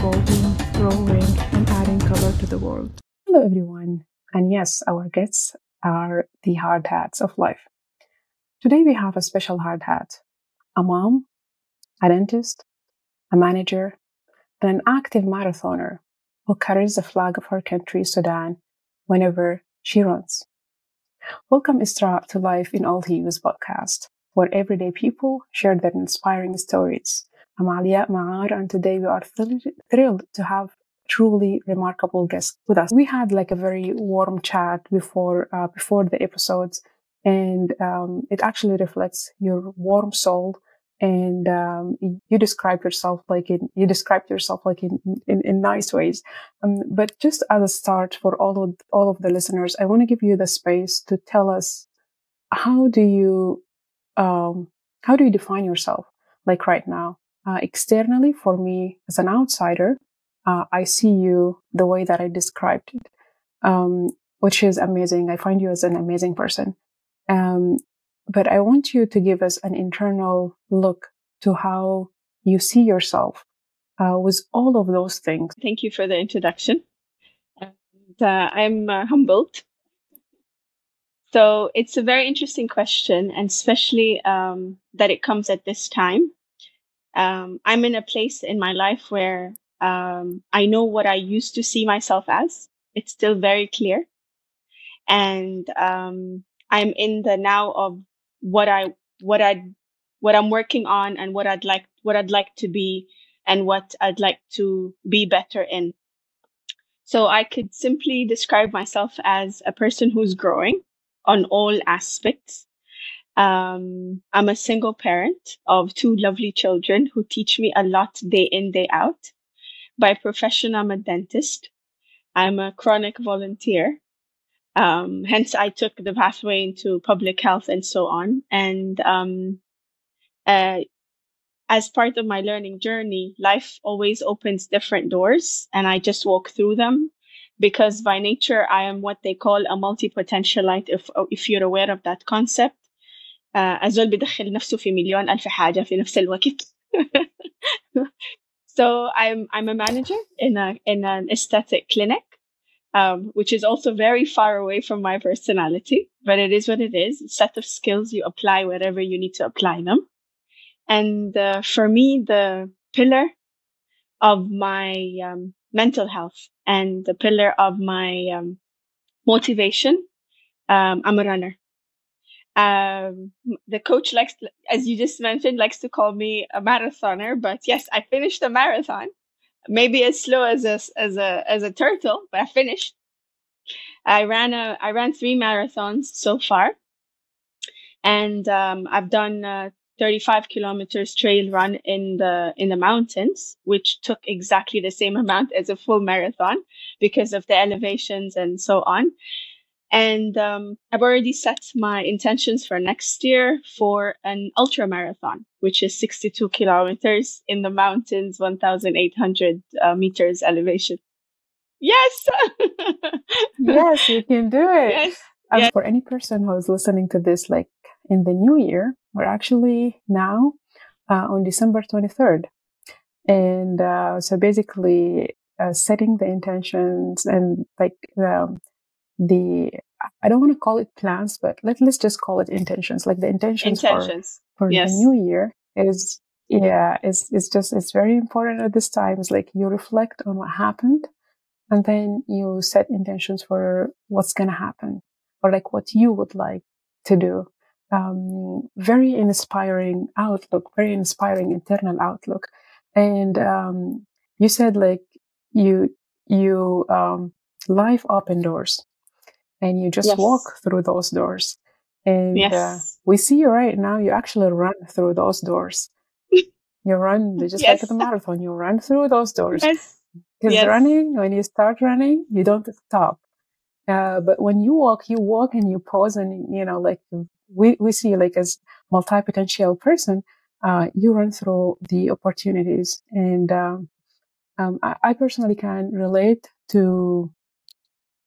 growing, and adding color to the world. Hello, everyone. And yes, our guests are the hard hats of life. Today, we have a special hard hat a mom, a dentist, a manager, and an active marathoner who carries the flag of her country, Sudan, whenever she runs. Welcome, Israa, to Life in All Hues podcast, where everyday people share their inspiring stories. I'm Alia Ma'ar, and today we are thrilled to have truly remarkable guest with us. We had like a very warm chat before uh, before the episodes, and um, it actually reflects your warm soul. And um, you describe yourself like in you described yourself like in in, in nice ways. Um, but just as a start for all of all of the listeners, I want to give you the space to tell us how do you um, how do you define yourself like right now uh, externally for me as an outsider uh, I see you the way that I described it, um, which is amazing. I find you as an amazing person. Um, but I want you to give us an internal look to how you see yourself uh, with all of those things. Thank you for the introduction. And, uh, I'm uh, humbled. So it's a very interesting question, and especially um, that it comes at this time. Um, I'm in a place in my life where um, I know what I used to see myself as. It's still very clear. And um, I'm in the now of what I what I what I'm working on and what I'd like what I'd like to be and what I'd like to be better in. So I could simply describe myself as a person who's growing on all aspects. Um, I'm a single parent of two lovely children who teach me a lot day in, day out. By profession, I'm a dentist. I'm a chronic volunteer. Um, hence, I took the pathway into public health and so on. And um, uh, as part of my learning journey, life always opens different doors, and I just walk through them because by nature I am what they call a multi-potentialite. If if you're aware of that concept, uh, أزول بدخل نفسه في مليون ألف حاجة في نفس الوقت. So I'm I'm a manager in a in an aesthetic clinic, um, which is also very far away from my personality, but it is what it is. A set of skills you apply wherever you need to apply them. And uh, for me, the pillar of my um, mental health and the pillar of my um, motivation, um, I'm a runner. Um, the coach likes, as you just mentioned, likes to call me a marathoner. But yes, I finished a marathon. Maybe as slow as a as a as a turtle, but I finished. I ran a I ran three marathons so far, and um, I've done uh, 35 kilometers trail run in the in the mountains, which took exactly the same amount as a full marathon because of the elevations and so on. And um, I've already set my intentions for next year for an ultra marathon, which is 62 kilometers in the mountains, 1,800 uh, meters elevation. Yes. yes, you can do it. Yes. Um, yes. For any person who is listening to this, like in the new year, we're actually now uh, on December 23rd. And uh, so basically, uh, setting the intentions and like um, the I don't want to call it plans, but let, let's just call it intentions. Like the intentions, intentions. for, for yes. the new year is yeah, it's it's just it's very important at this time. It's like you reflect on what happened and then you set intentions for what's gonna happen or like what you would like to do. Um, very inspiring outlook, very inspiring internal outlook. And um, you said like you you um, life open doors and you just yes. walk through those doors. And uh, yes. uh, we see you right now. You actually run through those doors. you run just yes. like the marathon. You run through those doors. Because running, when you start running, you don't stop. Uh, but when you walk, you walk and you pause, and you know, like we we see, like as multi-potential person, uh, you run through the opportunities, and um, um, I, I personally can relate to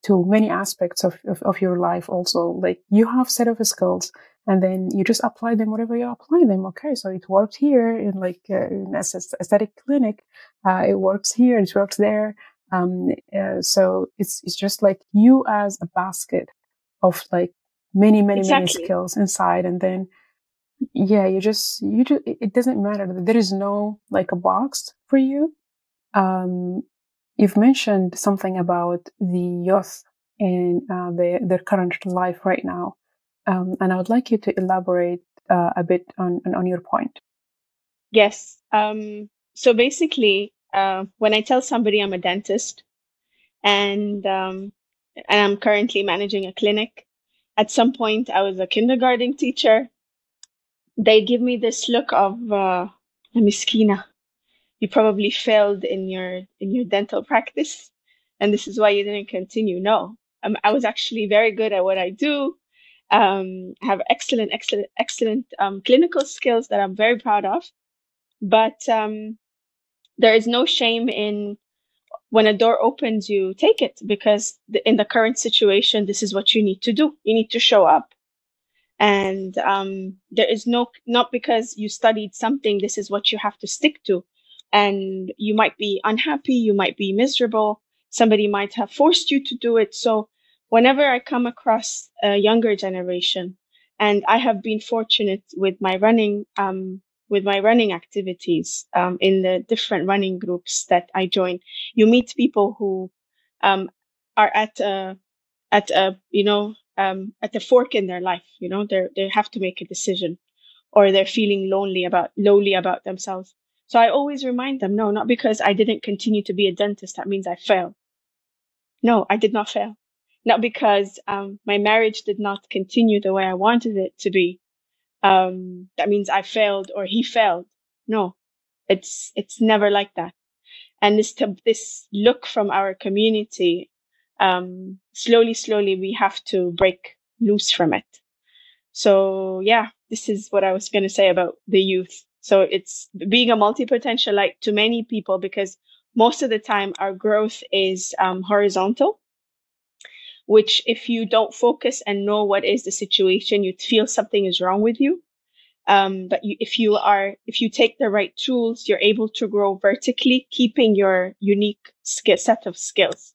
to many aspects of, of, of, your life also like you have set of skills and then you just apply them wherever you apply them. Okay, so it worked here in like uh, in aesthetic clinic, uh, it works here, it works there. Um, uh, so it's it's just like you as a basket of like many many exactly. many skills inside, and then yeah, you just you just it doesn't matter. There is no like a box for you. Um, you've mentioned something about the youth and uh, the, their current life right now. Um, and I would like you to elaborate uh, a bit on, on your point. Yes. Um, so basically, uh, when I tell somebody I'm a dentist and um, and I'm currently managing a clinic, at some point I was a kindergarten teacher. They give me this look of uh, miskina. You probably failed in your in your dental practice, and this is why you didn't continue. No, um, I was actually very good at what I do. Um, have excellent, excellent, excellent um, clinical skills that I'm very proud of. But um, there is no shame in when a door opens, you take it because the, in the current situation, this is what you need to do. You need to show up. And um, there is no, not because you studied something, this is what you have to stick to. And you might be unhappy, you might be miserable, somebody might have forced you to do it. So whenever I come across a younger generation, and I have been fortunate with my running, um, with my running activities um, in the different running groups that I join, you meet people who um, are at a, at a, you know, um, at a fork in their life. You know, they they have to make a decision, or they're feeling lonely about lonely about themselves. So I always remind them, no, not because I didn't continue to be a dentist, that means I failed. No, I did not fail not because um, my marriage did not continue the way I wanted it to be. Um, that means I failed or he failed. No, it's it's never like that. And this this look from our community, um, slowly, slowly, we have to break loose from it. So yeah, this is what I was going to say about the youth. So it's being a multi potentialite to many people because most of the time our growth is um, horizontal which if you don't focus and know what is the situation, you feel something is wrong with you. Um, but you, if you are, if you take the right tools, you're able to grow vertically, keeping your unique skill set of skills.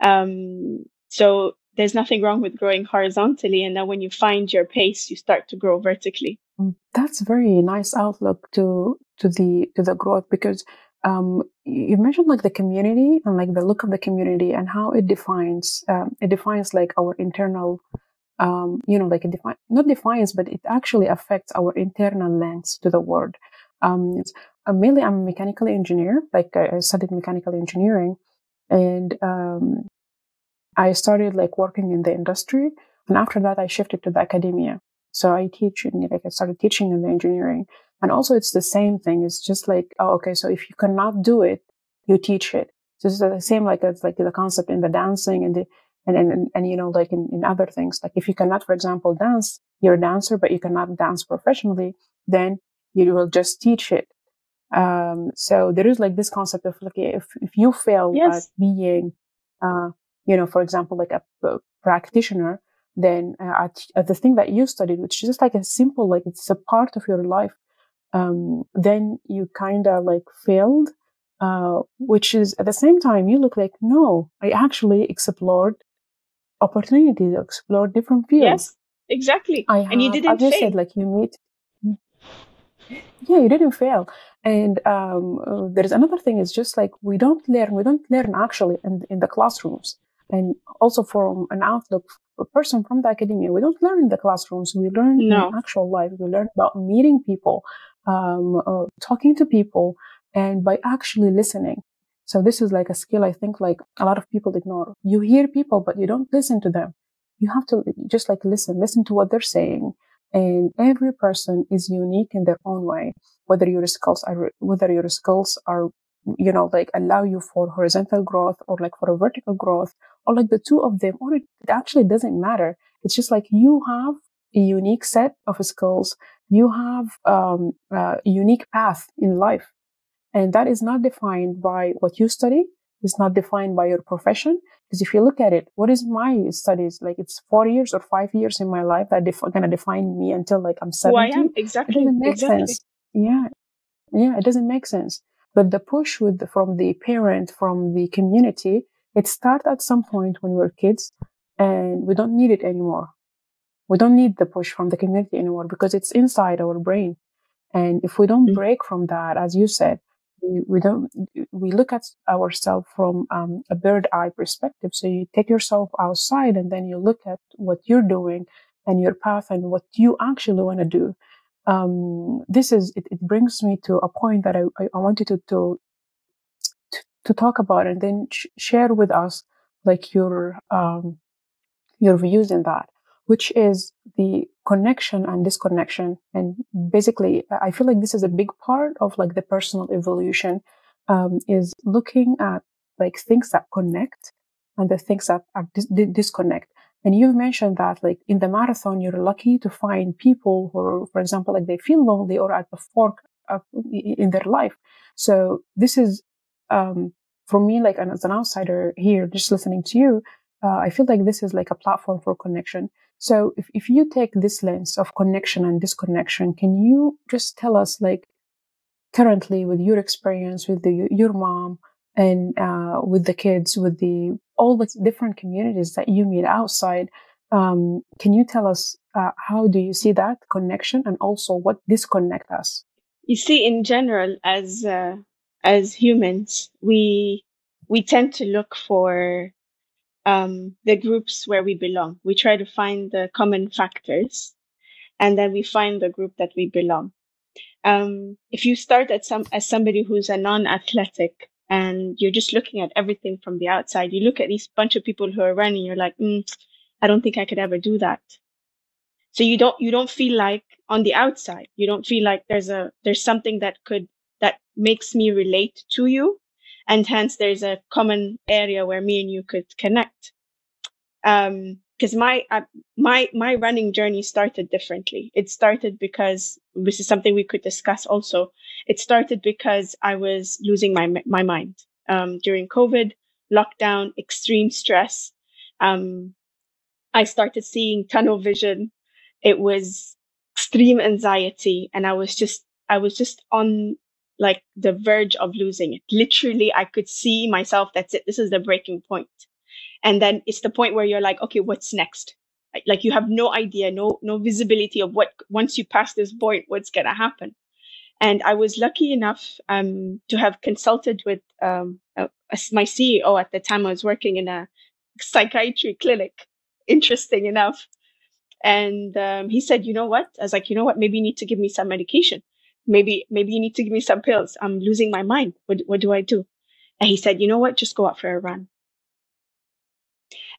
Um, so there's nothing wrong with growing horizontally. And then when you find your pace, you start to grow vertically. Mm, that's very nice outlook to, to the, to the growth because um, you mentioned like the community and like the look of the community and how it defines um, it defines like our internal um, you know like it define not defines but it actually affects our internal lens to the world. Um, uh, mainly i'm a mechanical engineer like i studied mechanical engineering and um, i started like working in the industry and after that i shifted to the academia so i teach like i started teaching in the engineering and also it's the same thing. It's just like, oh, okay. So if you cannot do it, you teach it. So it's the same, like it's like the concept in the dancing and the, and, and, and, you know, like in, in other things. Like if you cannot, for example, dance, you're a dancer, but you cannot dance professionally, then you will just teach it. Um, so there is like this concept of like, if, if you fail yes. at being, uh, you know, for example, like a, a practitioner, then uh, at, at the thing that you studied, which is just like a simple, like it's a part of your life um, then you kind of like failed, uh, which is at the same time you look like, no, I actually explored opportunities, explored different fields. Yes, exactly. I have, and you didn't fail. Said, like you meet. Yeah, you didn't fail. And um, uh, there's another thing is just like we don't learn, we don't learn actually in, in the classrooms. And also from an outlook a person from the academia, we don't learn in the classrooms. We learn no. in actual life. We learn about meeting people, um, uh, talking to people and by actually listening. So this is like a skill I think like a lot of people ignore. You hear people, but you don't listen to them. You have to just like listen, listen to what they're saying. And every person is unique in their own way. Whether your skills are, whether your skills are, you know, like allow you for horizontal growth or like for a vertical growth or like the two of them, or it, it actually doesn't matter. It's just like you have a unique set of skills you have um, a unique path in life. And that is not defined by what you study. It's not defined by your profession. Because if you look at it, what is my studies? Like it's four years or five years in my life that def- gonna define me until like I'm 70. Who I am, exactly. It doesn't make exactly. sense. Yeah. Yeah, it doesn't make sense. But the push with the, from the parent, from the community, it started at some point when we were kids and we don't need it anymore. We don't need the push from the community anymore because it's inside our brain. And if we don't Mm. break from that, as you said, we, we don't, we look at ourselves from um, a bird eye perspective. So you take yourself outside and then you look at what you're doing and your path and what you actually want to do. Um, this is, it, it brings me to a point that I, I, wanted to, to, to, to talk about and then sh- share with us like your, um, your views in that, which is the connection and disconnection. And basically, I feel like this is a big part of like the personal evolution, um, is looking at like things that connect and the things that are dis- disconnect. And you've mentioned that like in the marathon, you're lucky to find people who, for example, like they feel lonely or at the fork of, in their life. So this is, um, for me, like as an outsider here, just listening to you, uh, I feel like this is like a platform for connection. So if, if you take this lens of connection and disconnection, can you just tell us like currently with your experience with the, your mom and uh, with the kids, with the all the different communities that you meet outside, um, can you tell us uh, how do you see that connection and also what disconnect us? You see, in general, as uh, as humans, we we tend to look for um, the groups where we belong. We try to find the common factors, and then we find the group that we belong. Um, if you start at some as somebody who's a non-athletic and you're just looking at everything from the outside, you look at these bunch of people who are running, you're like, mm, I don't think I could ever do that. So you don't you don't feel like on the outside, you don't feel like there's a there's something that could that makes me relate to you and hence there's a common area where me and you could connect. Um because my uh, my my running journey started differently it started because this is something we could discuss also it started because i was losing my my mind um during covid lockdown extreme stress um i started seeing tunnel vision it was extreme anxiety and i was just i was just on like the verge of losing it. Literally, I could see myself. That's it. This is the breaking point. And then it's the point where you're like, okay, what's next? Like you have no idea, no, no visibility of what, once you pass this point, what's going to happen. And I was lucky enough, um, to have consulted with, um, my CEO at the time. I was working in a psychiatry clinic. Interesting enough. And, um, he said, you know what? I was like, you know what? Maybe you need to give me some medication maybe maybe you need to give me some pills i'm losing my mind what, what do i do and he said you know what just go out for a run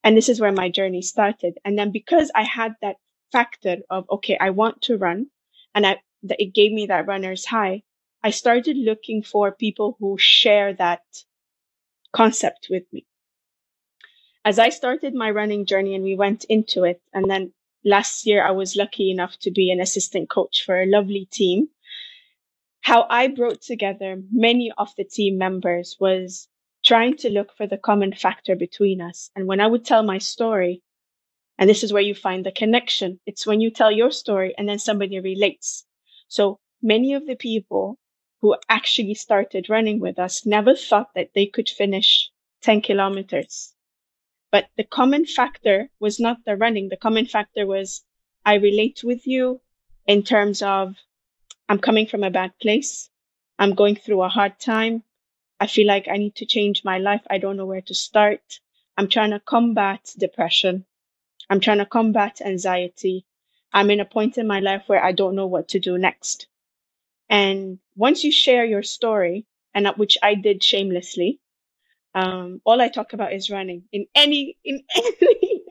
and this is where my journey started. And then because i had that factor of okay i want to run and i it gave me that runner's high i started looking for people who share that concept with me. As i started my running journey and we went into it and then last year i was lucky enough to be an assistant coach for a lovely team. How I brought together many of the team members was trying to look for the common factor between us. And when I would tell my story, and this is where you find the connection, it's when you tell your story and then somebody relates. So many of the people who actually started running with us never thought that they could finish 10 kilometers. But the common factor was not the running. The common factor was I relate with you in terms of I'm coming from a bad place. I'm going through a hard time. I feel like I need to change my life. I don't know where to start. I'm trying to combat depression. I'm trying to combat anxiety. I'm in a point in my life where I don't know what to do next. And once you share your story, and which I did shamelessly, um, all I talk about is running in any, in any,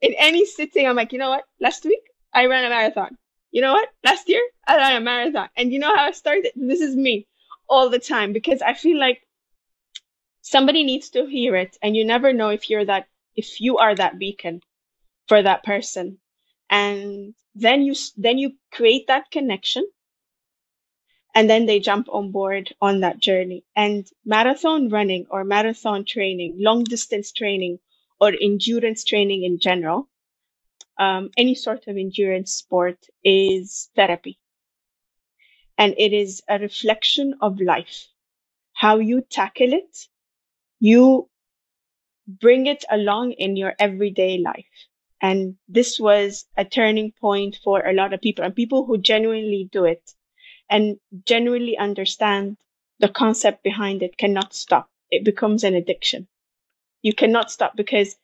in any sitting. I'm like, you know what? Last week I ran a marathon you know what? Last year I ran a marathon. And you know how I started? This is me all the time because I feel like somebody needs to hear it and you never know if you're that if you are that beacon for that person. And then you then you create that connection. and then they jump on board on that journey. And marathon running or marathon training, long distance training, or endurance training in general, um, any sort of endurance sport is therapy. And it is a reflection of life. How you tackle it, you bring it along in your everyday life. And this was a turning point for a lot of people and people who genuinely do it and genuinely understand the concept behind it cannot stop. It becomes an addiction. You cannot stop because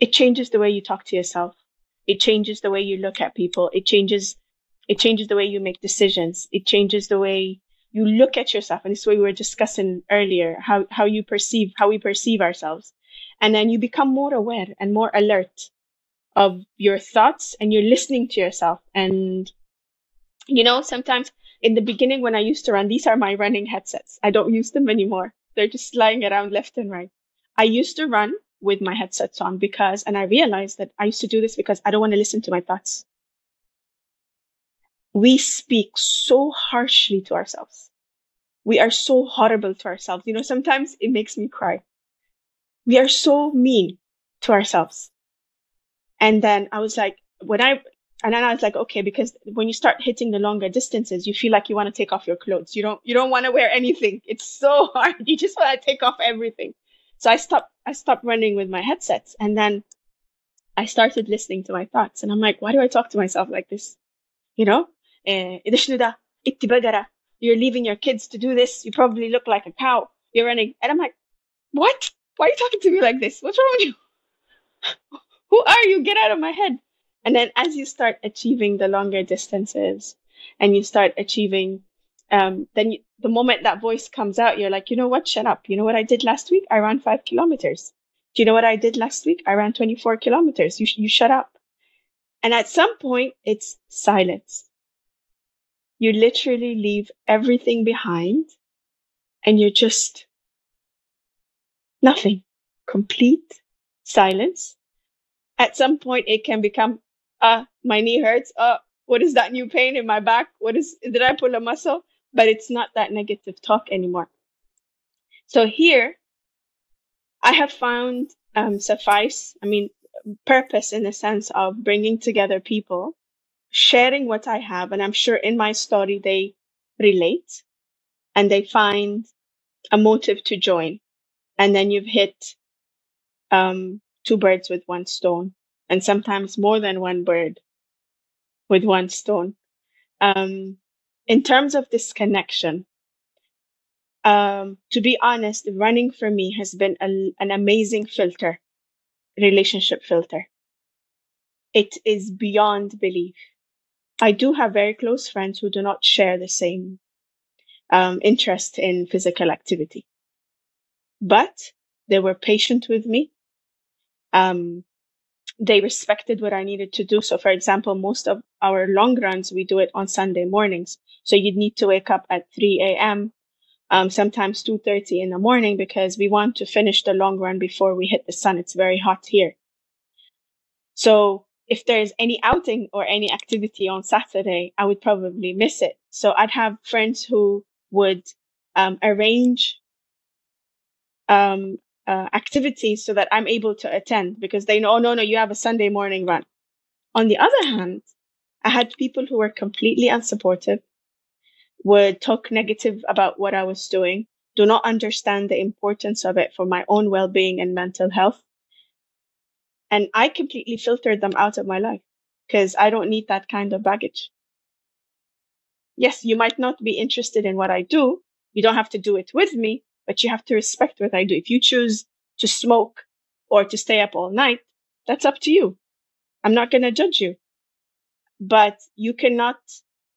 it changes the way you talk to yourself. It changes the way you look at people. It changes, it changes the way you make decisions. It changes the way you look at yourself. And this is what we were discussing earlier, how, how you perceive, how we perceive ourselves. And then you become more aware and more alert of your thoughts and you're listening to yourself. And, you know, sometimes in the beginning when I used to run, these are my running headsets. I don't use them anymore. They're just lying around left and right. I used to run with my headsets on because, and I realized that I used to do this because I don't want to listen to my thoughts. We speak so harshly to ourselves. We are so horrible to ourselves. You know, sometimes it makes me cry. We are so mean to ourselves. And then I was like, when I and then I was like, okay, because when you start hitting the longer distances, you feel like you want to take off your clothes. You don't, you don't want to wear anything. It's so hard. You just want to take off everything. So I stopped, I stopped running with my headsets and then I started listening to my thoughts and I'm like, why do I talk to myself like this? You know, eh, you're leaving your kids to do this. You probably look like a cow. You're running. And I'm like, what? Why are you talking to me like this? What's wrong with you? Who are you? Get out of my head. And then as you start achieving the longer distances and you start achieving, um, then you, the moment that voice comes out, you're like, you know what? Shut up. You know what I did last week? I ran five kilometers. Do you know what I did last week? I ran 24 kilometers. You, you shut up. And at some point, it's silence. You literally leave everything behind and you're just nothing, complete silence. At some point, it can become uh, my knee hurts. Uh, what is that new pain in my back? What is, did I pull a muscle? But it's not that negative talk anymore. So here, I have found um, suffice, I mean, purpose in the sense of bringing together people, sharing what I have. And I'm sure in my story, they relate and they find a motive to join. And then you've hit um, two birds with one stone and sometimes more than one bird with one stone. Um, in terms of this connection, um, to be honest, running for me has been a, an amazing filter, relationship filter. It is beyond belief. I do have very close friends who do not share the same um, interest in physical activity, but they were patient with me. Um, they respected what I needed to do. So, for example, most of our long runs, we do it on Sunday mornings. So you'd need to wake up at 3 a.m., um, sometimes 2.30 in the morning because we want to finish the long run before we hit the sun. It's very hot here. So if there's any outing or any activity on Saturday, I would probably miss it. So I'd have friends who would um, arrange um, uh, activities so that I'm able to attend because they know, oh, no, no, you have a Sunday morning run. On the other hand, I had people who were completely unsupportive, would talk negative about what I was doing, do not understand the importance of it for my own well being and mental health. And I completely filtered them out of my life because I don't need that kind of baggage. Yes, you might not be interested in what I do. You don't have to do it with me, but you have to respect what I do. If you choose to smoke or to stay up all night, that's up to you. I'm not going to judge you, but you cannot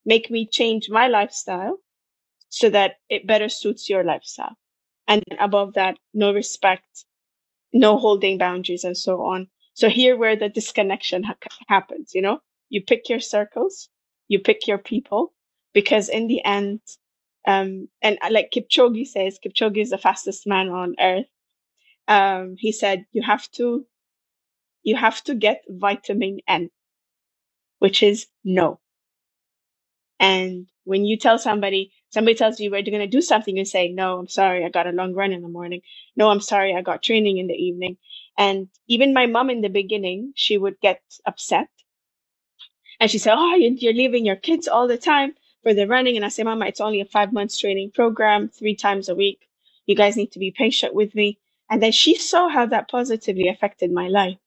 make me change my lifestyle so that it better suits your lifestyle. And above that, no respect, no holding boundaries and so on. So here where the disconnection ha- happens, you know, you pick your circles, you pick your people, because in the end, um, and uh, like Kipchoge says, Kipchoge is the fastest man on earth. Um, he said, you have to, you have to get vitamin N, which is no. And when you tell somebody, Somebody tells you we're going to do something, you say, no, I'm sorry, I got a long run in the morning. No, I'm sorry, I got training in the evening. And even my mom in the beginning, she would get upset. And she said, oh, you're leaving your kids all the time for the running. And I say, Mama, it's only a five months training program, three times a week. You guys need to be patient with me. And then she saw how that positively affected my life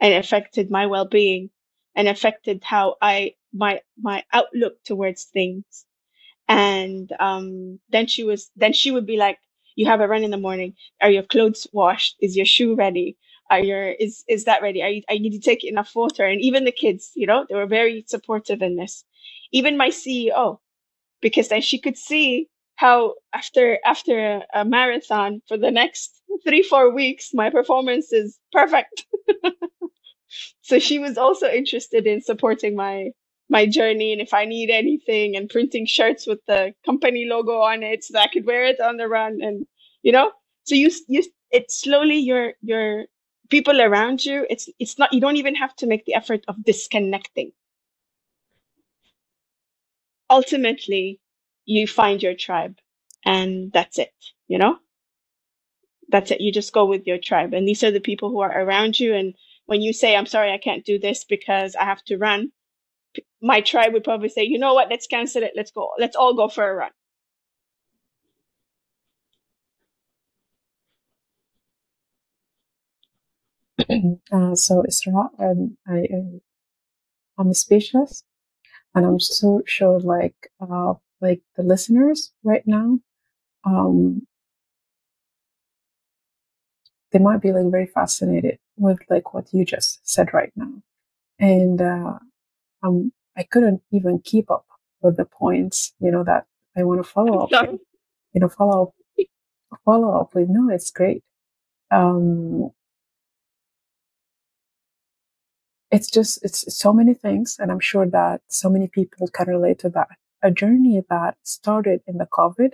and affected my well-being and affected how I my my outlook towards things. And um, then she was then she would be like, "You have a run in the morning. Are your clothes washed? Is your shoe ready? Are your is is that ready? Are you, need to take enough water?" And even the kids, you know, they were very supportive in this. Even my CEO, because then she could see how after after a marathon for the next three four weeks my performance is perfect so she was also interested in supporting my my journey and if i need anything and printing shirts with the company logo on it so that i could wear it on the run and you know so you you it's slowly your your people around you it's it's not you don't even have to make the effort of disconnecting ultimately you find your tribe and that's it, you know? That's it. You just go with your tribe. And these are the people who are around you. And when you say, I'm sorry, I can't do this because I have to run, my tribe would probably say, you know what? Let's cancel it. Let's go. Let's all go for a run. uh, so Israa, um, I, I, I'm speechless, and I'm so sure, like, uh, like the listeners right now, um, they might be like very fascinated with like what you just said right now. And, uh, um, I couldn't even keep up with the points, you know, that I want to follow up, with, you know, follow up, follow up with. No, it's great. Um, it's just, it's so many things. And I'm sure that so many people can relate to that a journey that started in the COVID.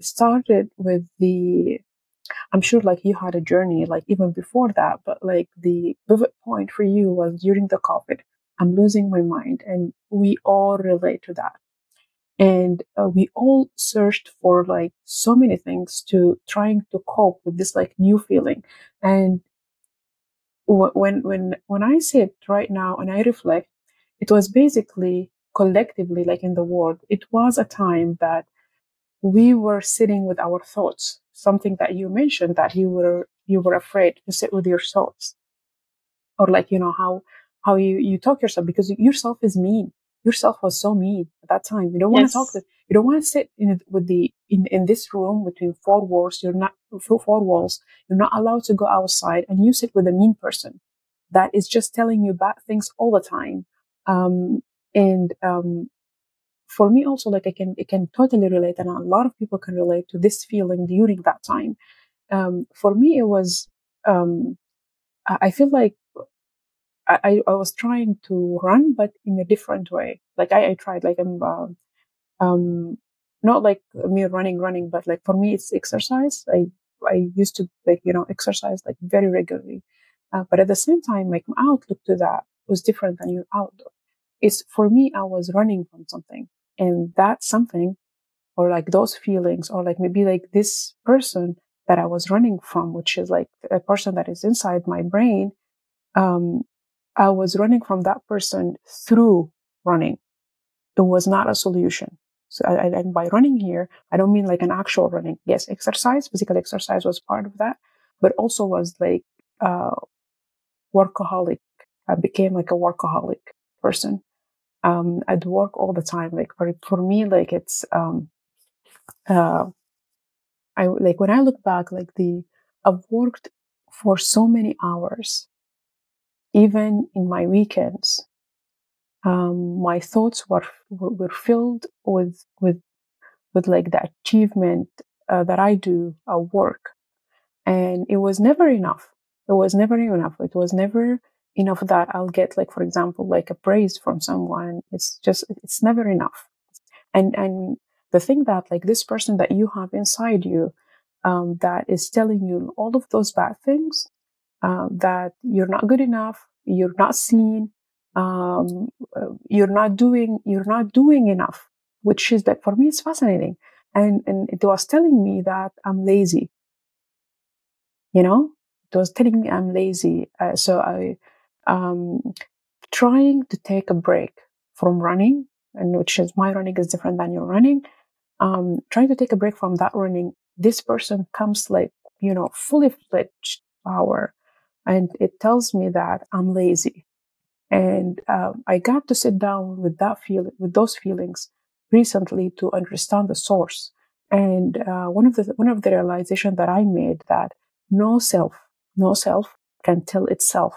Started with the, I'm sure like you had a journey like even before that, but like the pivot point for you was during the COVID. I'm losing my mind and we all relate to that. And uh, we all searched for like so many things to trying to cope with this like new feeling. And when, when, when I sit right now and I reflect, it was basically collectively, like in the world, it was a time that we were sitting with our thoughts. Something that you mentioned that you were you were afraid to sit with your thoughts, or like you know how how you you talk yourself because yourself is mean. Yourself was so mean at that time. You don't want to talk to. You don't want to sit in with the in in this room between four walls. You're not four walls. You're not allowed to go outside, and you sit with a mean person that is just telling you bad things all the time. Um, and um, for me also, like I can, I can totally relate, and a lot of people can relate to this feeling during that time. Um, for me, it was, um, I feel like I, I was trying to run, but in a different way. Like I, I tried, like I'm, uh, um, not like me running, running, but like for me, it's exercise. I, I used to like, you know, exercise like very regularly. Uh, but at the same time, like my outlook to that was different than your outlook is for me, I was running from something and that something or like those feelings or like maybe like this person that I was running from, which is like a person that is inside my brain. Um, I was running from that person through running. It was not a solution. So, I, and by running here, I don't mean like an actual running. Yes, exercise, physical exercise was part of that, but also was like, uh, workaholic. I became like a workaholic person um, at work all the time. Like for, for me, like it's, um, uh, I like when I look back, like the, I've worked for so many hours, even in my weekends. Um, my thoughts were, were filled with, with, with like the achievement uh, that I do at work. And it was never enough. It was never enough. It was never enough that I'll get like, for example, like a praise from someone. It's just, it's never enough. And, and the thing that like this person that you have inside you, um, that is telling you all of those bad things, uh, that you're not good enough, you're not seen, um, uh, you're not doing, you're not doing enough which is like for me it's fascinating. And and it was telling me that i'm lazy. You know? It was telling me i'm lazy. Uh, so i um trying to take a break from running and which is my running is different than your running um trying to take a break from that running this person comes like you know fully fledged power and it tells me that i'm lazy. And um, i got to sit down with that feeling with those feelings recently to understand the source. And uh, one of the one of the realization that i made that no self no self can tell itself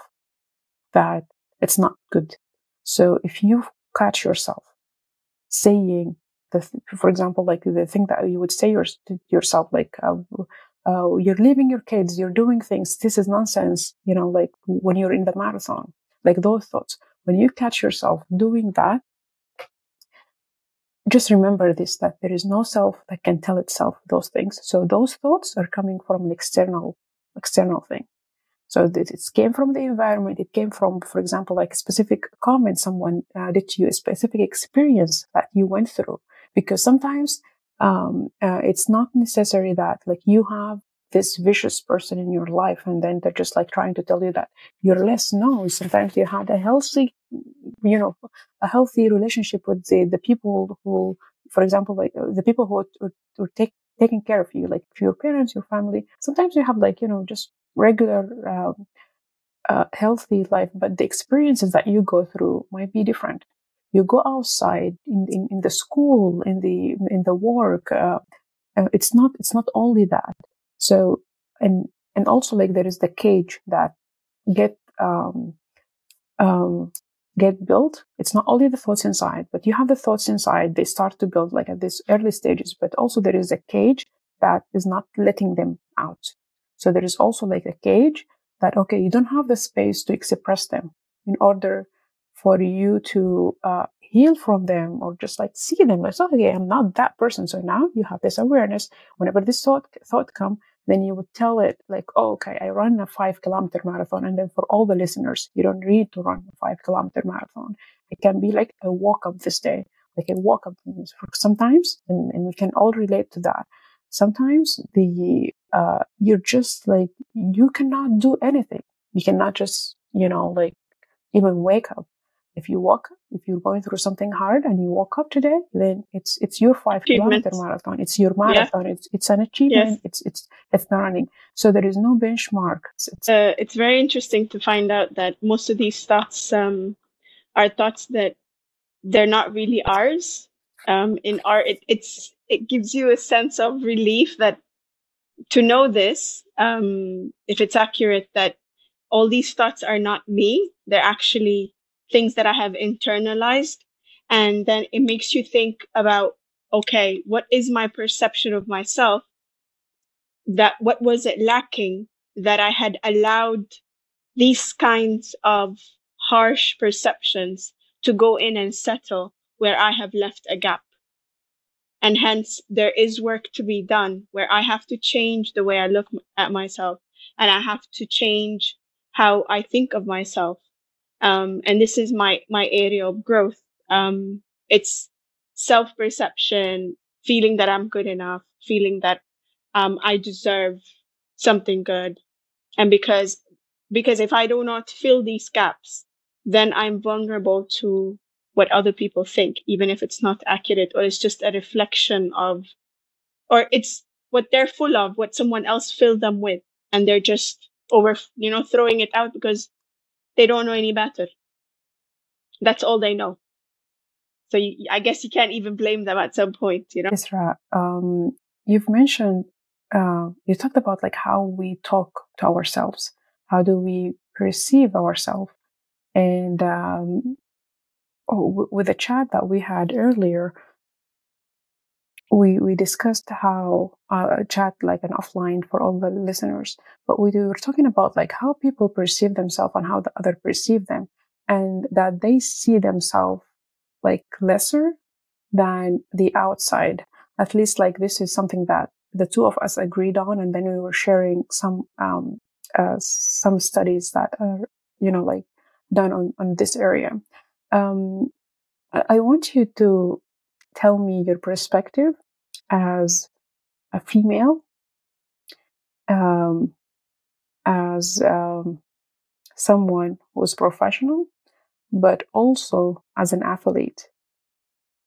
that it's not good. So if you catch yourself saying the, for example, like the thing that you would say your, yourself, like, uh, uh, you're leaving your kids, you're doing things, this is nonsense, you know, like when you're in the marathon, like those thoughts. When you catch yourself doing that, just remember this, that there is no self that can tell itself those things. So those thoughts are coming from an external, external thing. So it came from the environment. It came from, for example, like a specific comment someone uh, did to you, a specific experience that you went through. Because sometimes um, uh, it's not necessary that like you have this vicious person in your life and then they're just like trying to tell you that you're less. No, sometimes you had a healthy, you know, a healthy relationship with the, the people who, for example, like uh, the people who would, would take taking care of you, like your parents, your family. Sometimes you have like, you know, just regular um, uh, healthy life, but the experiences that you go through might be different. You go outside in, in, in the school, in the in the work. Uh, uh, it's not it's not only that. So and and also like there is the cage that get um, um, get built. It's not only the thoughts inside, but you have the thoughts inside. They start to build like at this early stages, but also there is a cage that is not letting them out. So there is also like a cage that, okay, you don't have the space to express them in order for you to uh, heal from them or just like see them like, oh, okay, I'm not that person. So now you have this awareness. Whenever this thought, thought come, then you would tell it like, oh, okay, I run a five kilometer marathon. And then for all the listeners, you don't need to run a five kilometer marathon. It can be like a walk up this day, like a walk up sometimes. And, and we can all relate to that. Sometimes the uh, you're just like, you cannot do anything. You cannot just, you know, like even wake up. If you walk, if you're going through something hard and you walk up today, then it's, it's your five kilometer marathon. It's your marathon. Yeah. It's, it's an achievement. Yes. It's, it's, it's not running. So there is no benchmark. It's, it's, uh, it's very interesting to find out that most of these thoughts, um, are thoughts that they're not really ours. Um, in our, it, it's, it gives you a sense of relief that to know this, um, if it's accurate, that all these thoughts are not me, they're actually things that I have internalized. And then it makes you think about, okay, what is my perception of myself? That what was it lacking that I had allowed these kinds of harsh perceptions to go in and settle where I have left a gap. And hence there is work to be done where I have to change the way I look at myself and I have to change how I think of myself. Um, and this is my, my area of growth. Um, it's self perception, feeling that I'm good enough, feeling that, um, I deserve something good. And because, because if I do not fill these gaps, then I'm vulnerable to what other people think, even if it's not accurate or it's just a reflection of, or it's what they're full of, what someone else filled them with. And they're just over, you know, throwing it out because they don't know any better. That's all they know. So you, I guess you can't even blame them at some point, you know? Israa, um, you've mentioned, uh, you talked about like how we talk to ourselves. How do we perceive ourselves? And um, oh, with the chat that we had earlier, we we discussed how uh, chat like an offline for all the listeners, but we were talking about like how people perceive themselves and how the other perceive them, and that they see themselves like lesser than the outside. At least like this is something that the two of us agreed on, and then we were sharing some um, uh, some studies that are you know like done on on this area. Um, I want you to tell me your perspective as a female, um, as um, someone who's professional, but also as an athlete.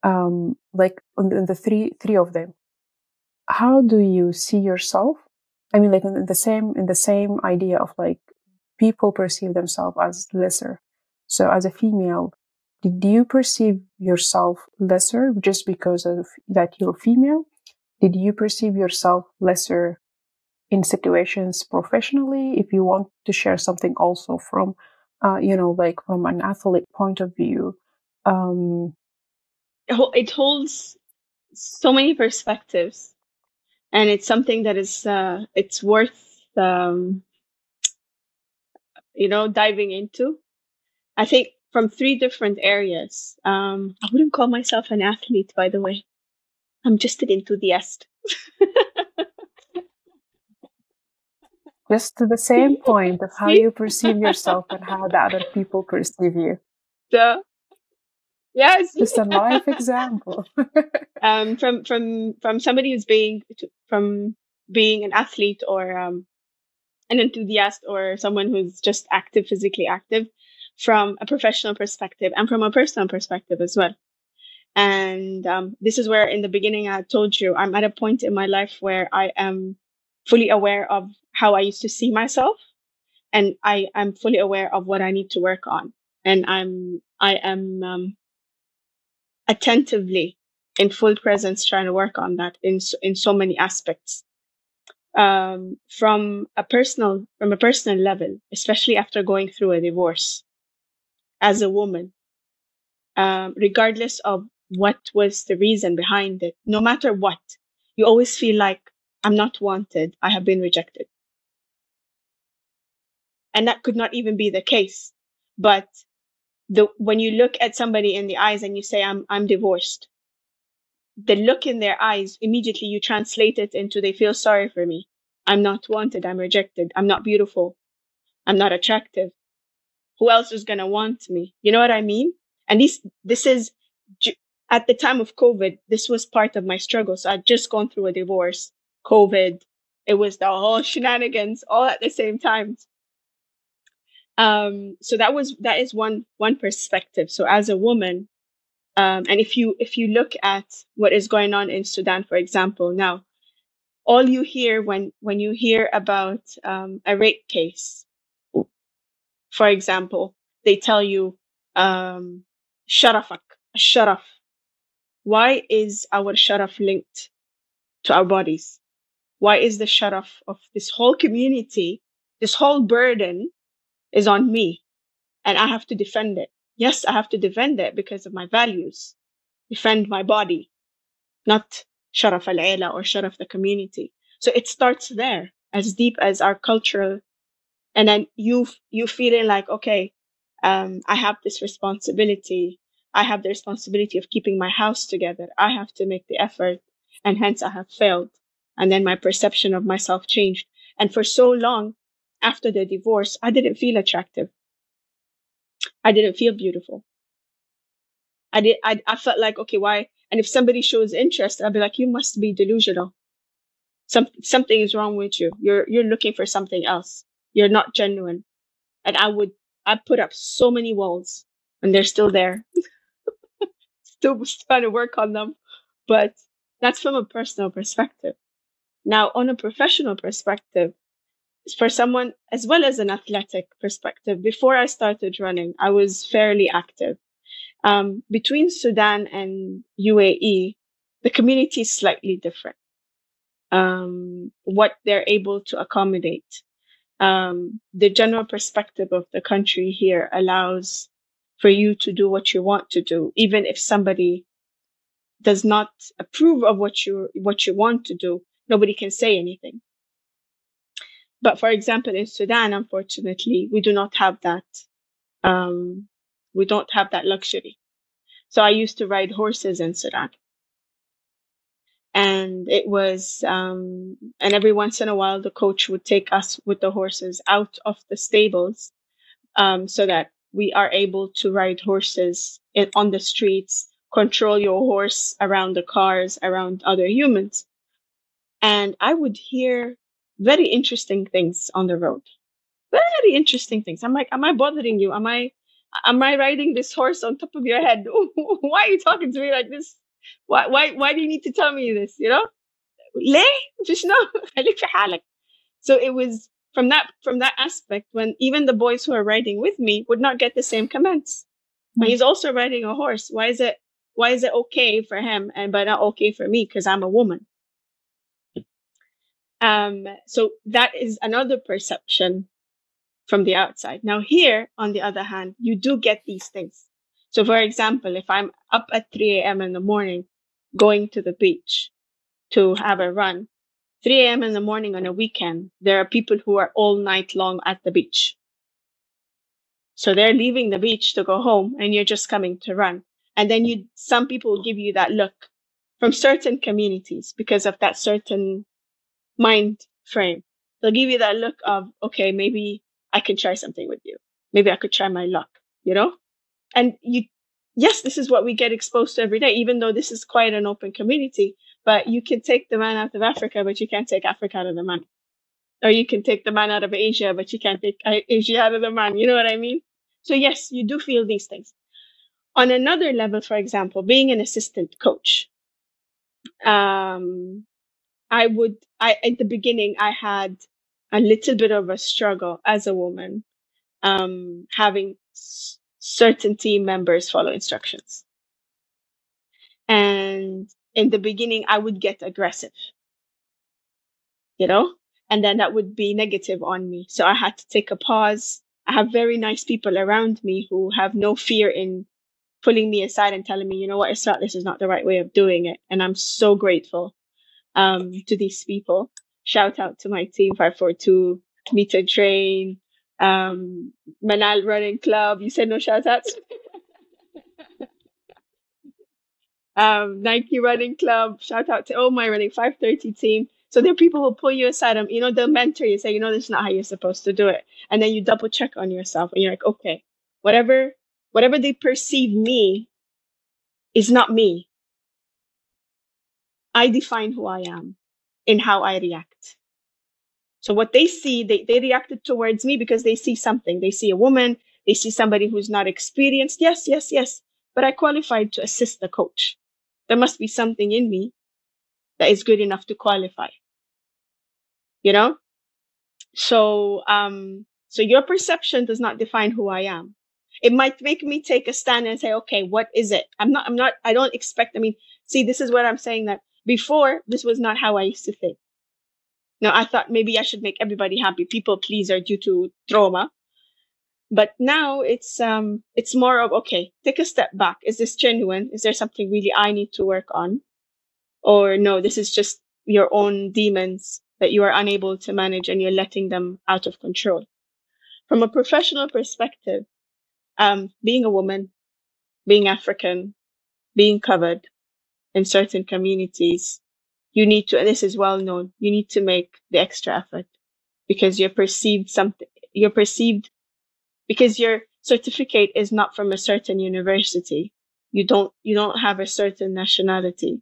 Um, like in the three three of them, how do you see yourself? I mean, like in the same in the same idea of like people perceive themselves as lesser. So as a female, did you perceive yourself lesser just because of that you're female? Did you perceive yourself lesser in situations professionally? If you want to share something also from, uh, you know, like from an athlete point of view, um, it holds so many perspectives, and it's something that is uh, it's worth um, you know diving into. I think from three different areas. Um, I wouldn't call myself an athlete, by the way. I'm just an enthusiast. just to the same point of how you perceive yourself and how the other people perceive you. Duh. Yes. Just a life example. um, from from from somebody who's being from being an athlete or um, an enthusiast or someone who's just active, physically active, from a professional perspective and from a personal perspective as well. And um, this is where, in the beginning, I told you I'm at a point in my life where I am fully aware of how I used to see myself, and I am fully aware of what I need to work on. And I'm I am um, attentively in full presence trying to work on that in in so many aspects. Um, from a personal from a personal level, especially after going through a divorce, as a woman, um, regardless of what was the reason behind it, no matter what, you always feel like I'm not wanted. I have been rejected. And that could not even be the case. But the, when you look at somebody in the eyes and you say, I'm, I'm divorced, the look in their eyes, immediately you translate it into they feel sorry for me. I'm not wanted. I'm rejected. I'm not beautiful. I'm not attractive who else is going to want me? You know what I mean? And this, this is at the time of COVID, this was part of my struggle. So I'd just gone through a divorce, COVID. It was the whole shenanigans all at the same time. Um, so that was, that is one, one perspective. So as a woman, um, and if you, if you look at what is going on in Sudan, for example, now, all you hear when, when you hear about, um, a rape case, for example, they tell you, um, sharafak, sharaf. Why is our sharaf linked to our bodies? Why is the sharaf of this whole community, this whole burden is on me and I have to defend it? Yes, I have to defend it because of my values. Defend my body, not sharaf al or sharaf the community. So it starts there as deep as our cultural and then you you feeling like okay um, i have this responsibility. I have the responsibility of keeping my house together. I have to make the effort and hence i have failed. And then my perception of myself changed. And for so long after the divorce i didn't feel attractive. I didn't feel beautiful. I did i, I felt like okay why? And if somebody shows interest i'd be like you must be delusional. Some, something is wrong with you. You're you're looking for something else you're not genuine. And I would, I put up so many walls and they're still there. still trying to work on them. But that's from a personal perspective. Now, on a professional perspective, for someone as well as an athletic perspective, before I started running, I was fairly active. Um, between Sudan and UAE, the community is slightly different. Um, what they're able to accommodate um, the general perspective of the country here allows for you to do what you want to do, even if somebody does not approve of what you what you want to do. Nobody can say anything. But for example, in Sudan, unfortunately, we do not have that. Um, we don't have that luxury. So I used to ride horses in Sudan and it was um, and every once in a while the coach would take us with the horses out of the stables um, so that we are able to ride horses in, on the streets control your horse around the cars, around other humans. And I would hear very interesting things on the road. Very interesting things. I'm like, am I bothering you? Am I, am I riding this horse on top of your head? why are you talking to me like this? Why, why, why do you need to tell me this? You know? ليه؟ just no. خليك في حالك. So it was from that from that aspect when even the boys who are riding with me would not get the same comments. But he's also riding a horse. Why is it why is it okay for him and but not okay for me because I'm a woman? Um, so that is another perception from the outside. Now here, on the other hand, you do get these things. So for example, if I'm up at 3 a.m. in the morning going to the beach to have a run, 3 a.m. in the morning on a weekend, there are people who are all night long at the beach. So they're leaving the beach to go home and you're just coming to run. And then you, some people will give you that look from certain communities because of that certain mind frame. They'll give you that look of, okay, maybe I can try something with you. Maybe I could try my luck, you know? And you, yes, this is what we get exposed to every day, even though this is quite an open community, but you can take the man out of Africa, but you can't take Africa out of the man. Or you can take the man out of Asia, but you can't take Asia out of the man. You know what I mean? So yes, you do feel these things. On another level, for example, being an assistant coach, um, I would, I, at the beginning, I had a little bit of a struggle as a woman, um, having certain team members follow instructions. And in the beginning, I would get aggressive, you know, and then that would be negative on me. So I had to take a pause. I have very nice people around me who have no fear in pulling me aside and telling me, you know what, it's not, this is not the right way of doing it. And I'm so grateful um, to these people. Shout out to my team 542, Meet and Train, um, Manal Running Club. You said no shout outs? um, Nike Running Club. Shout out to all my running 530 team. So there are people who pull you aside and, you know, they'll mentor you, say, you know, this is not how you're supposed to do it. And then you double check on yourself and you're like, okay, whatever, whatever they perceive me is not me. I define who I am in how I react. So what they see, they, they reacted towards me because they see something. They see a woman, they see somebody who's not experienced. Yes, yes, yes. But I qualified to assist the coach. There must be something in me that is good enough to qualify. You know? So, um, so your perception does not define who I am. It might make me take a stand and say, okay, what is it? I'm not, I'm not, I don't expect, I mean, see, this is what I'm saying that before, this was not how I used to think. Now, I thought maybe I should make everybody happy, people pleaser due to trauma. But now it's um it's more of okay, take a step back. Is this genuine? Is there something really I need to work on? Or no, this is just your own demons that you are unable to manage and you're letting them out of control. From a professional perspective, um, being a woman, being African, being covered in certain communities, you need to, and this is well known, you need to make the extra effort because you're perceived something, you're perceived because your certificate is not from a certain university. You don't, you don't have a certain nationality.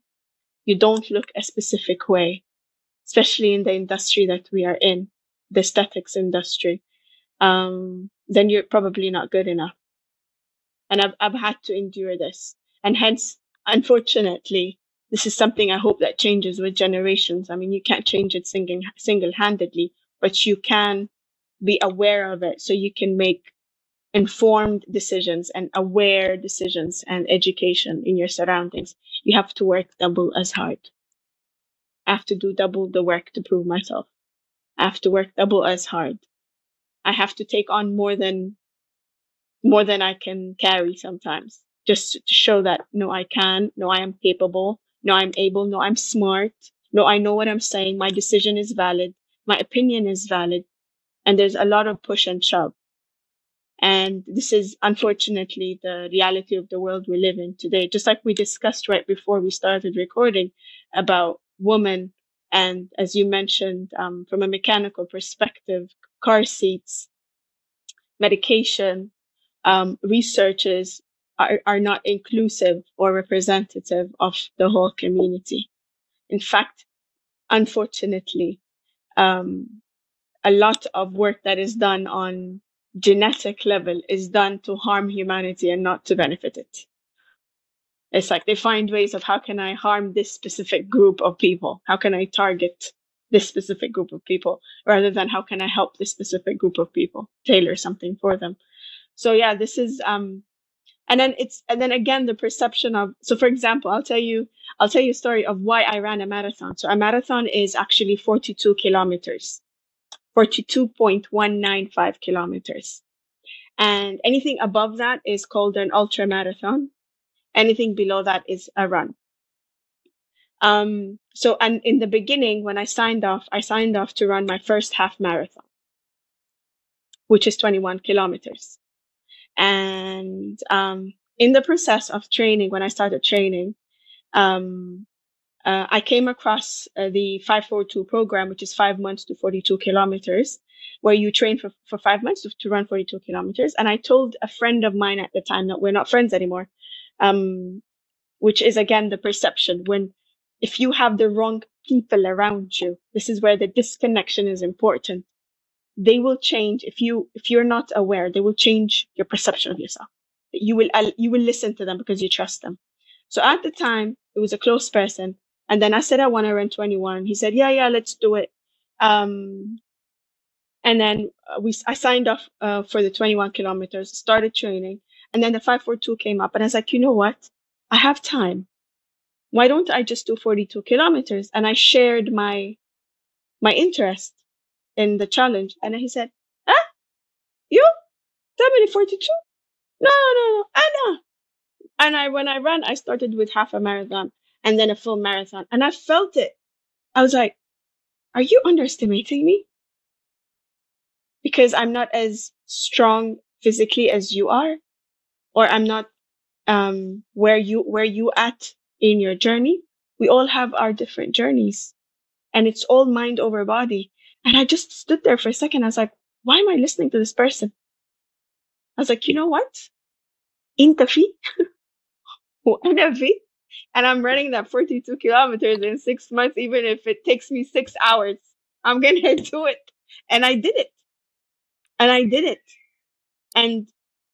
You don't look a specific way, especially in the industry that we are in, the aesthetics industry. Um, then you're probably not good enough. And I've, I've had to endure this. And hence, unfortunately, this is something I hope that changes with generations. I mean, you can't change it single, single-handedly, but you can be aware of it so you can make informed decisions and aware decisions and education in your surroundings. You have to work double as hard. I have to do double the work to prove myself. I have to work double as hard. I have to take on more than more than I can carry sometimes just to show that no, I can, no, I am capable, no, I'm able, no, I'm smart, no, I know what I'm saying, my decision is valid, my opinion is valid. And there's a lot of push and shove. And this is unfortunately the reality of the world we live in today. Just like we discussed right before we started recording about women. And as you mentioned, um, from a mechanical perspective, car seats, medication, um, researches, are, are not inclusive or representative of the whole community. In fact, unfortunately, um, a lot of work that is done on genetic level is done to harm humanity and not to benefit it. It's like they find ways of how can I harm this specific group of people? How can I target this specific group of people rather than how can I help this specific group of people, tailor something for them. So yeah, this is, um, and then it's, and then again, the perception of, so for example, I'll tell you, I'll tell you a story of why I ran a marathon. So a marathon is actually 42 kilometers, 42.195 kilometers. And anything above that is called an ultra marathon. Anything below that is a run. Um, so, and in the beginning, when I signed off, I signed off to run my first half marathon, which is 21 kilometers. And um, in the process of training, when I started training, um, uh, I came across uh, the 542 program, which is five months to 42 kilometers, where you train for, for five months to, to run 42 kilometers. And I told a friend of mine at the time that we're not friends anymore, um, which is again the perception when if you have the wrong people around you, this is where the disconnection is important. They will change if you, if you're not aware, they will change your perception of yourself. You will, you will listen to them because you trust them. So at the time, it was a close person. And then I said, I want to run 21. He said, yeah, yeah, let's do it. Um, and then uh, we, I signed off, uh, for the 21 kilometers, started training. And then the 542 came up and I was like, you know what? I have time why don't I just do 42 kilometers? And I shared my, my interest in the challenge. And he said, ah, you? Somebody 42? No, no, no, Anna. And I, when I ran, I started with half a marathon and then a full marathon and I felt it. I was like, are you underestimating me? Because I'm not as strong physically as you are, or I'm not, um, where you, where you at in your journey. We all have our different journeys and it's all mind over body. And I just stood there for a second. I was like, why am I listening to this person? I was like, you know what? Intafi. and I'm running that 42 kilometers in six months, even if it takes me six hours. I'm to do it. And I did it. And I did it. And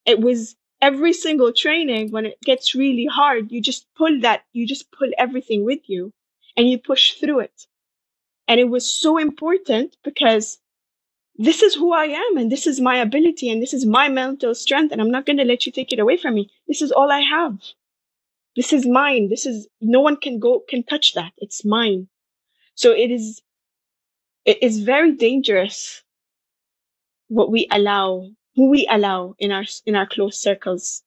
it was every single training, when it gets really hard, you just pull that, you just pull everything with you and you push through it. And it was so important because this is who I am and this is my ability and this is my mental strength. And I'm not going to let you take it away from me. This is all I have. This is mine. This is, no one can go, can touch that. It's mine. So it is, it is very dangerous what we allow who we allow in our in our close circles,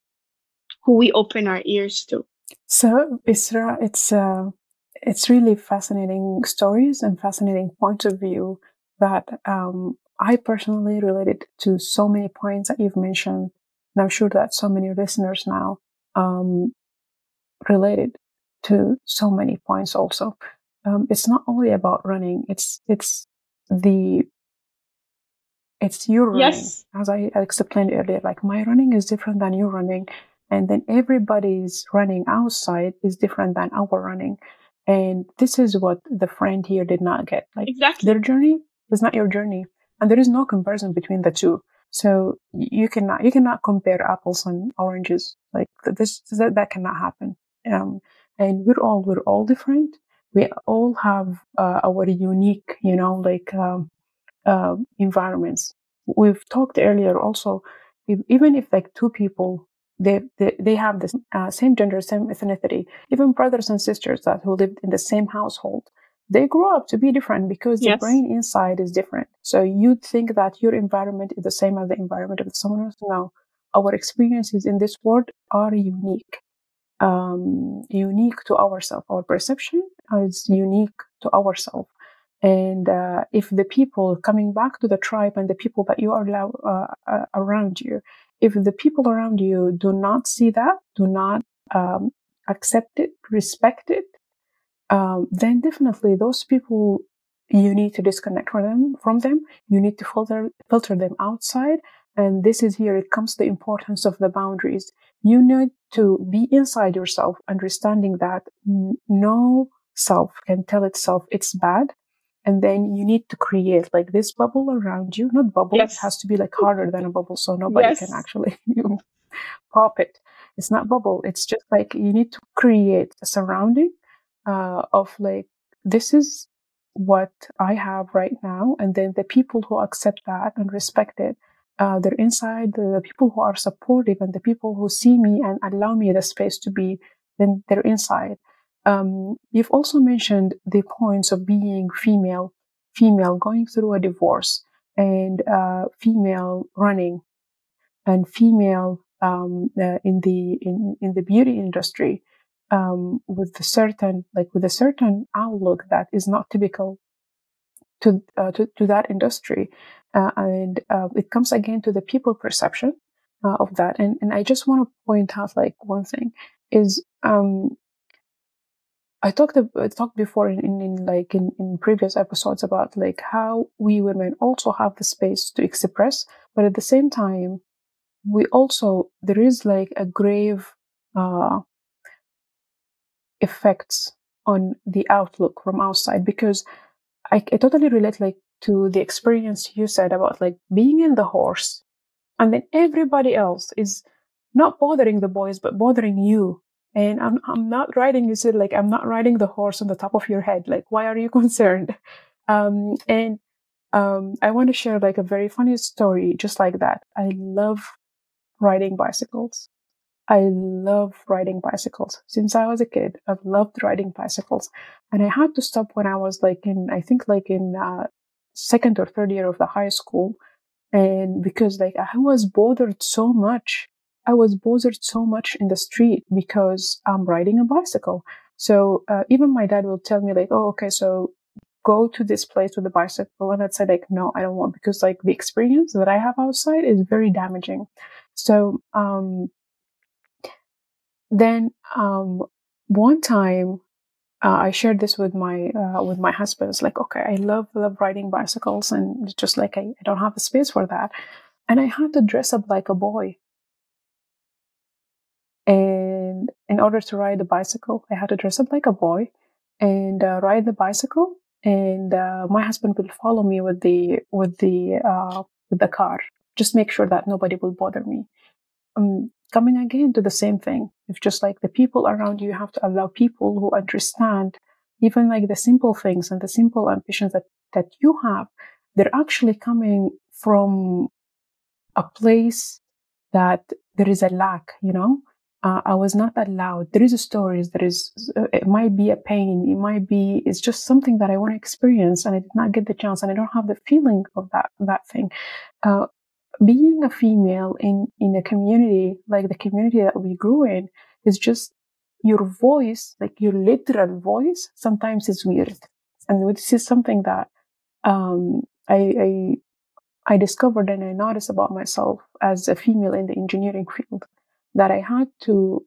who we open our ears to. So Israa, it's uh, it's really fascinating stories and fascinating points of view that um, I personally related to so many points that you've mentioned, and I'm sure that so many listeners now um, related to so many points also. Um, it's not only about running; it's it's the it's your running. Yes. As I explained earlier, like my running is different than your running. And then everybody's running outside is different than our running. And this is what the friend here did not get. Like exactly. their journey is not your journey. And there is no comparison between the two. So you cannot, you cannot compare apples and oranges. Like this, that, that cannot happen. Um, and we're all, we're all different. We all have uh, our unique, you know, like, um, uh, environments. We've talked earlier also, if, even if like two people, they, they, they have the uh, same gender, same ethnicity, even brothers and sisters that who lived in the same household, they grow up to be different because yes. the brain inside is different. So you'd think that your environment is the same as the environment of someone else. No, our experiences in this world are unique. Um, unique to ourselves. Our perception is unique to ourselves. And uh, if the people coming back to the tribe and the people that you are uh, uh, around you, if the people around you do not see that, do not um, accept it, respect it, um, then definitely those people you need to disconnect from them. From them, you need to filter filter them outside, And this is here, it comes the importance of the boundaries. You need to be inside yourself, understanding that no self can tell itself it's bad. And then you need to create like this bubble around you, not bubble. Yes. It has to be like harder than a bubble. So nobody Yes. can actually pop it. It's not bubble. It's just like you need to create a surrounding uh, of like, this is what I have right now. And then the people who accept that and respect it, uh, they're inside, the, the people who are supportive and the people who see me and allow me the space to be, then they're inside. Um, you've also mentioned the points of being female, female going through a divorce and uh, female running and female um, uh, in the in, in the beauty industry um, with a certain like with a certain outlook that is not typical to uh, to, to that industry, uh, and uh, it comes again to the people perception uh, of that. And and I just want to point out like one thing is um, I talked I talked before in, in, in like in, in previous episodes about like how we women also have the space to express, but at the same time we also there is like a grave uh, effects on the outlook from outside because I, I totally relate like to the experience you said about like being in the horse and then everybody else is not bothering the boys but bothering you and i'm i'm not riding you said like i'm not riding the horse on the top of your head like why are you concerned um and um i want to share like a very funny story just like that i love riding bicycles I love riding bicycles. Since I was a kid, I've loved riding bicycles. And I had to stop when I was like in, I think like in uh, second or third year of the high school. And because like I was bothered so much, I was bothered so much in the street because I'm riding a bicycle. So uh, even my dad will tell me like, oh, okay, so go to this place with a bicycle. And I'd say like, no, I don't want because like the experience that I have outside is very damaging. So, um, then um, one time uh, I shared this with my uh, with my husband. It's like, okay, I love love riding bicycles, and just like I, I don't have the space for that, and I had to dress up like a boy. And in order to ride the bicycle, I had to dress up like a boy and uh, ride the bicycle. And uh, my husband will follow me with the with the uh, with the car. Just make sure that nobody will bother me. Um, coming again to the same thing. It's just like the people around you, you have to allow people who understand even like the simple things and the simple ambitions that, that you have. They're actually coming from a place that there is a lack, you know? Uh, I was not allowed. There is a stories. There is, uh, it might be a pain. It might be, it's just something that I want to experience and I did not get the chance and I don't have the feeling of that, that thing. Uh, being a female in in a community like the community that we grew in is just your voice like your literal voice sometimes is weird and this is something that um, I, I i discovered and i noticed about myself as a female in the engineering field that i had to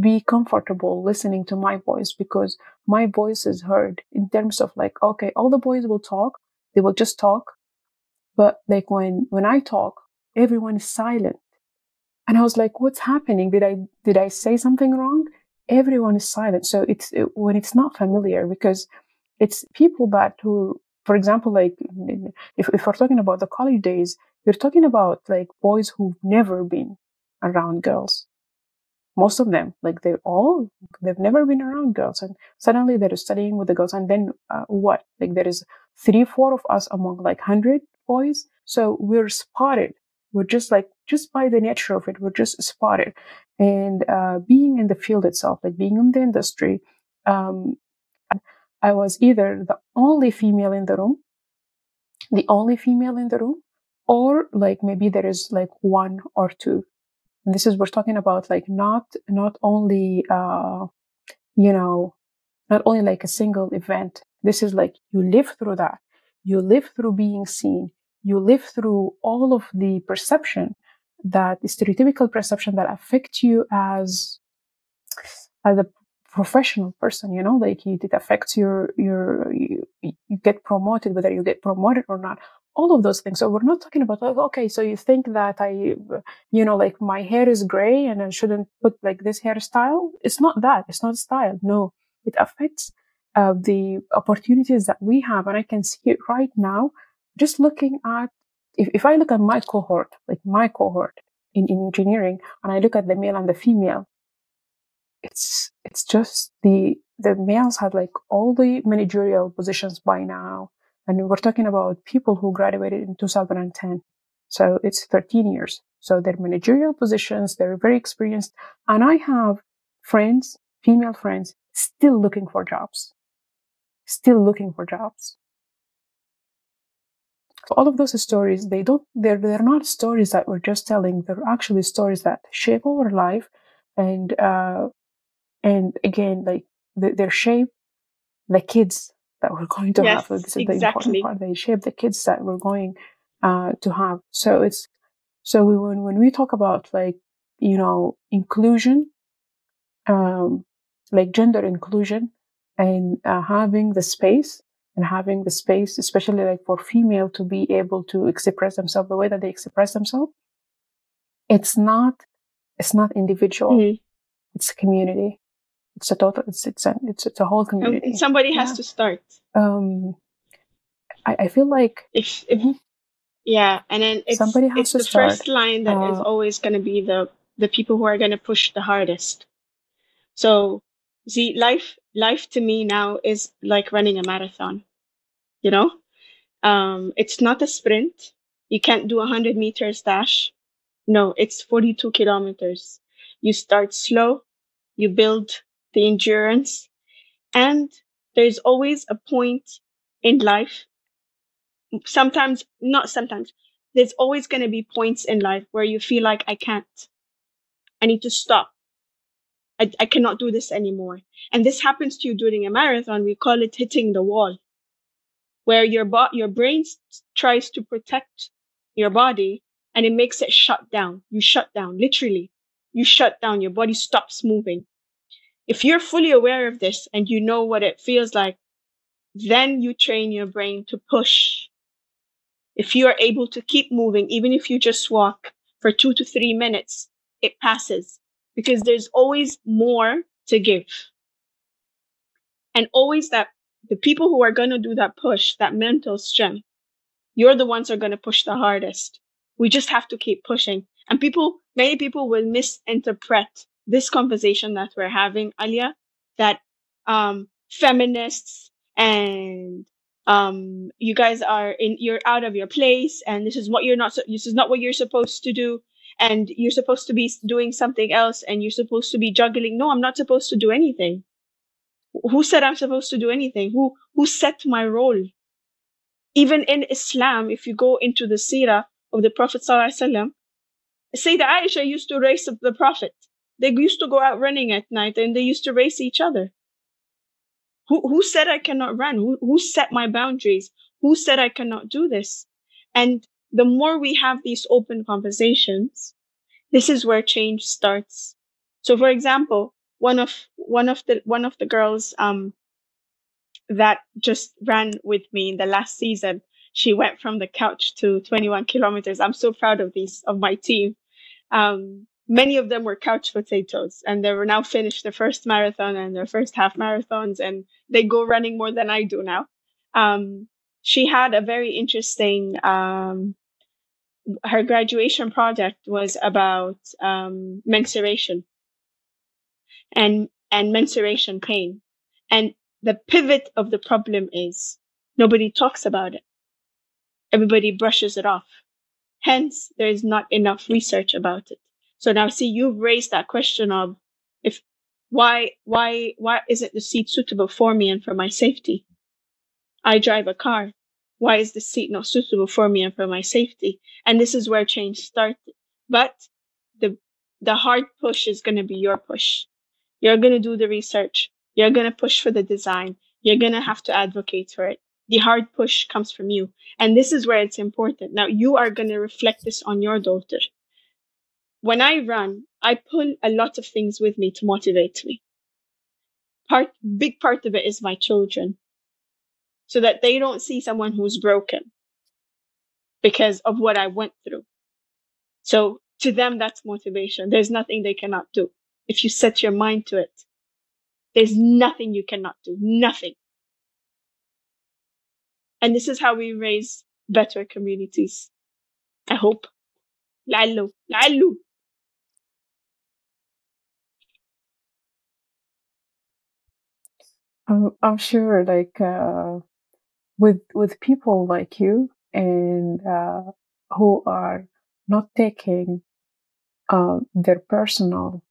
be comfortable listening to my voice because my voice is heard in terms of like okay all the boys will talk they will just talk but like when when I talk, everyone is silent. And I was like, what's happening? Did I did I say something wrong? Everyone is silent. So it's it, when it's not familiar because it's people that who, for example, like if, if we're talking about the college days, you're talking about like boys who've never been around girls. Most of them, like they're all, they've never been around girls, and suddenly they're studying with the girls. And then uh, what? Like there is three, four of us among like hundred boys. So we're spotted. We're just like, just by the nature of it, we're just spotted. And uh, being in the field itself, like being in the industry, um, I was either the only female in the room, the only female in the room, or like maybe there is like one or two. And this is we're talking about like not not only uh, you know not only like a single event. This is like you live through that. You live through being seen. You live through all of the perception that the stereotypical perception that affect you as as a professional person you know? Like it, affects your your you, you get promoted whether you get promoted or not all of those things. So we're not talking about like, okay, so you think that I, you know, like my hair is gray and I shouldn't put like this hairstyle. It's not that. It's not style. No, it affects uh, the opportunities that we have. And I can see it right now, just looking at, if, if I look at my cohort, like my cohort in, in engineering, and I look at the male and the female, it's, it's just the, the males had like all the managerial positions by now and we're talking about people who graduated in 2010. So it's 13 years. So they're managerial positions. They're very experienced. And I have friends, female friends, still looking for jobs, still looking for jobs. So all of those stories, they don't, they're, they're not stories that we're just telling. They're actually stories that shape our life. And, uh, and again, like they're shape the kids that we're going to yes, have. This is exactly. the important part. They shape the kids that we're going uh, to have. So it's so we, when when we talk about like you know inclusion, um, like gender inclusion, and uh, having the space and having the space, especially like for female to be able to express themselves the way that they express themselves. It's not it's not individual. Mm-hmm. It's a community it's a total it's it's a it's, it's a whole community. and somebody has to start. Um i, I feel like if, if mm-hmm. yeah and then it's, somebody has it's to the start. first line that uh, is always going to be the the people who are going to push the hardest. So see life life to me now is like running a marathon you know? Um it's not a sprint. You can't do a 100 meters dash. No it's 42 kilometers. You start slow you build the endurance. And there's always a point in life. Sometimes, not sometimes, there's always going to be points in life where you feel like I can't. I need to stop. I, I cannot do this anymore. And this happens to you during a marathon. We call it hitting the wall, where your bo- your brain tries to protect your body and it makes it shut down. You shut down, literally. You shut down. Your body stops moving. If you're fully aware of this and you know what it feels like, then you train your brain to push. If you are able to keep moving, even if you just walk for two to three minutes, it passes because there's always more to give. And always that the people who are going to do that push, that mental strength, you're the ones who are going to push the hardest. We just have to keep pushing. And people, many people will misinterpret this conversation that we're having, Aliaa, that um, feminists and um, you guys are in, you're out of your place, and this is what you're not. This is not what you're supposed to do, and you're supposed to be doing something else, and you're supposed to be juggling. No, I'm not supposed to do anything. Who said I'm supposed to do anything? Who who set my role? Even in Islam, if you go into the seerah of the Prophet Sallallahu alaihi wasallam Sayyidah Aisha used to race the Prophet they used to go out running at night and they used to race each other. Who, who said I cannot run? Who, who set my boundaries? Who said I cannot do this? And the more we have these open conversations, this is where change starts. So, for example, one of, one of the, one of the girls, um, that just ran with me in the last season, she went from the couch to 21 kilometers. I'm so proud of these, of my team. Um, many of them were couch potatoes and they were now finished their first marathon and their first half marathons and they go running more than I do now. Um, she had a very interesting, um, her graduation project was about um, menstruation and, and menstruation pain. And the pivot of the problem is nobody talks about it. Everybody brushes it off. Hence, there is not enough research about it. So now see, you've raised that question of if why, why, why isn't the seat suitable for me and for my safety? I drive a car. Why is the seat not suitable for me and for my safety? And this is where change starts. But the, the hard push is going to be your push. You're going to do the research. You're going to push for the design. You're going to have to advocate for it. The hard push comes from you. And this is where it's important. Now you are going to reflect this on your daughter when I run, I pull a lot of things with me to motivate me. Part, big part of it is my children. So that they don't see someone who's broken. because of what I went through. So to them, that's motivation. There's nothing they cannot do. If you set your mind to it, there's nothing you cannot do. Nothing. And this is how we raise better communities. I hope. لعله لعله I'm, I'm sure, like, uh, with with people like you and uh, who are not taking uh, their personal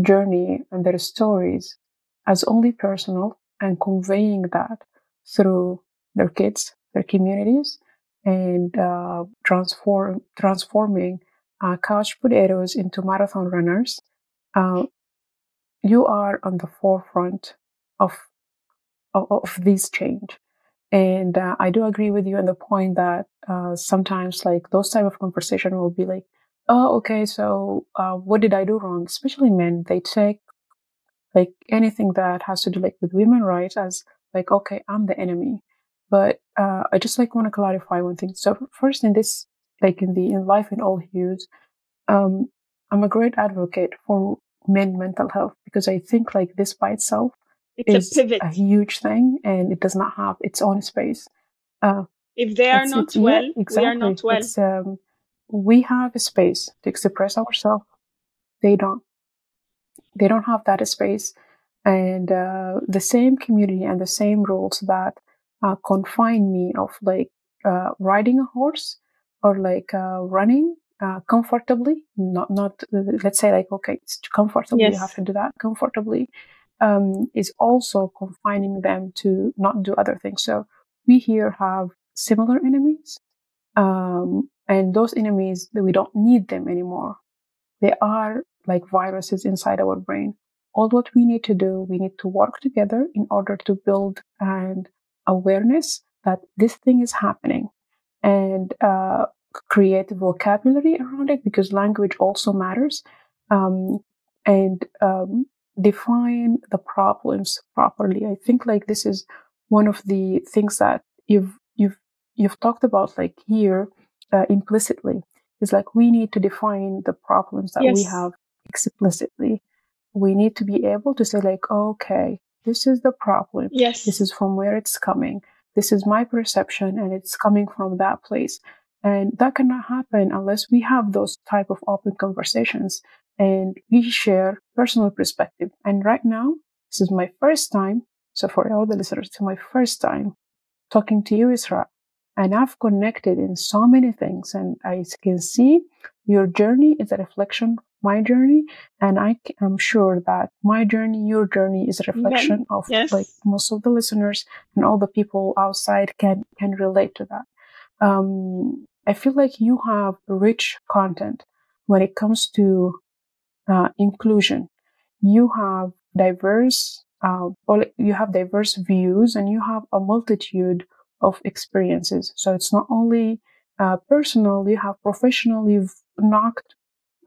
journey and their stories as only personal and conveying that through their kids, their communities, and uh, transform transforming uh, couch potatoes into marathon runners. Uh, you are on the forefront of of, of this change, and uh, I do agree with you on the point that uh, sometimes like those type of conversation will be like, oh, okay, so uh, what did I do wrong? Especially men, they take like anything that has to do like with women rights as like, okay, I'm the enemy. But uh, I just like want to clarify one thing. So first, in this, like in the in life in all hues, um, I'm a great advocate for men mental health because I think like this by itself it's is a a huge thing and it does not have its own space. Uh, if they are not it's- yeah, well, exactly. we are not well. Um, we have a space to express ourselves. They don't. They don't have that space, and uh, the same community and the same rules that uh, confine me of like uh, riding a horse or like uh, running uh, comfortably. Not not let's say like okay, it's comfortably. You Yes. have to do that comfortably. Um, is also confining them to not do other things. So we here have similar enemies, um, and those enemies that we don't need them anymore. They are like viruses inside our brain. All what we need to do, we need to work together in order to build an awareness that this thing is happening and uh, create vocabulary around it because language also matters um, and um, define the problems properly. I think like this is one of the things that you've you've you've talked about like here uh, implicitly is like we need to define the problems that we have explicitly. We need to be able to say like, okay, this is the problem. Yes. This is from where it's coming. This is my perception and it's coming from that place. And that cannot happen unless we have those type of open conversations and we share personal perspective. And right now, this is my first time. So for all the listeners, it's my first time talking to you, Israa. And I've connected in so many things. And I can see your journey is a reflection of my journey. And i am sure that my journey, your journey is a reflection of Yes. like most of the listeners and all the people outside can, can relate to that. Um, I feel like you have rich content when it comes to uh, inclusion. You have diverse, uh, you have diverse views, and you have a multitude of experiences. So it's not only uh, personal; you have professional. You've knocked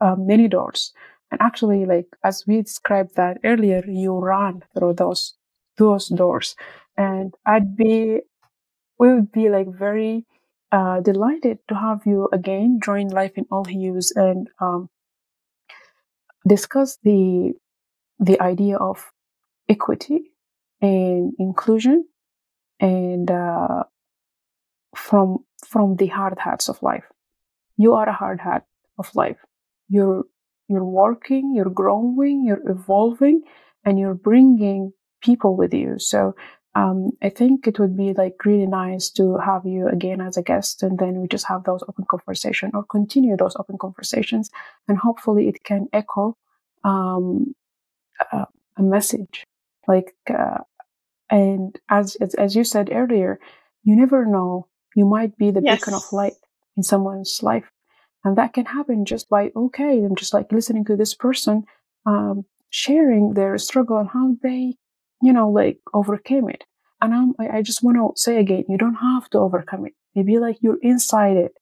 uh, many doors, and actually, like as we described that earlier, you ran through those those doors, and I'd be, we would be like very uh, delighted to have you again join Life in All Hues and um, discuss the the idea of equity and inclusion and uh, from from the hard hats of life. You are a hard hat of life. You're you're working, you're growing, you're evolving, and you're bringing people with you. So um, I think it would be like really nice to have you again as a guest, and then we just have those open conversation or continue those open conversations, and hopefully it can echo um, a, a message. Like, uh, and as, as as you said earlier, you never know. You might be the beacon of light in someone's life, and that can happen just by okay, and just like listening to this person um, sharing their struggle and how they, you know, like overcame it. And I'm, I I just want to say again, you don't have to overcome it. Maybe like you're inside it.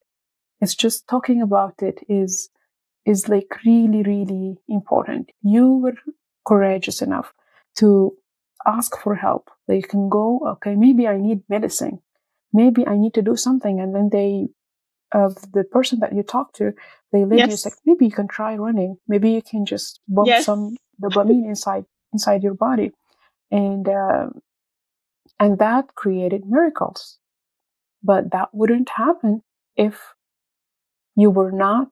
It's just talking about it is is like really, really important. You were courageous enough to ask for help. You can go, okay, maybe I need medicine. maybe I need to do something. And then they, of the person that you talk to, they lead Yes. like, maybe you can try running. Maybe you can just bump Yes. some dopamine inside, inside your body. And, uh, and that created miracles. But that wouldn't happen if you were not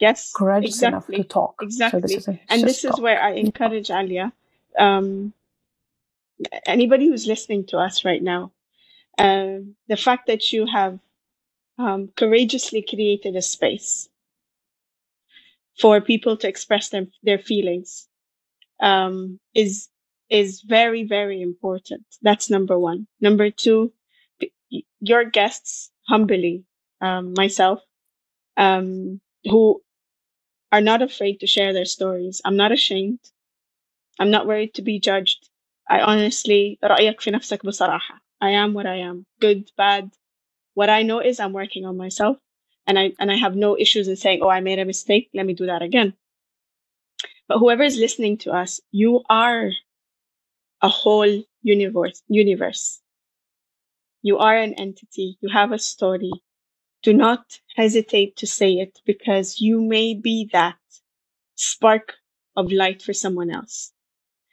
Yes. courageous enough to talk. Exactly. So this a, and this is where I talk. encourage Aliaa. Um, anybody who's listening to us right now, um, the fact that you have um, courageously created a space for people to express them, their feelings um, is is very very important. That's number one. Number two, y- your guests humbly, um, myself, um, who are not afraid to share their stories. I'm not ashamed. I'm not worried to be judged. I honestly, رأيك في نفسك بصراحة. I am what I am. Good, bad. What I know is I'm working on myself and I, and I have no issues in saying, oh, I made a mistake. Let me do that again. But whoever is listening to us, you are a whole universe, universe. You are an entity. You have a story. Do not hesitate to say it because you may be that spark of light for someone else.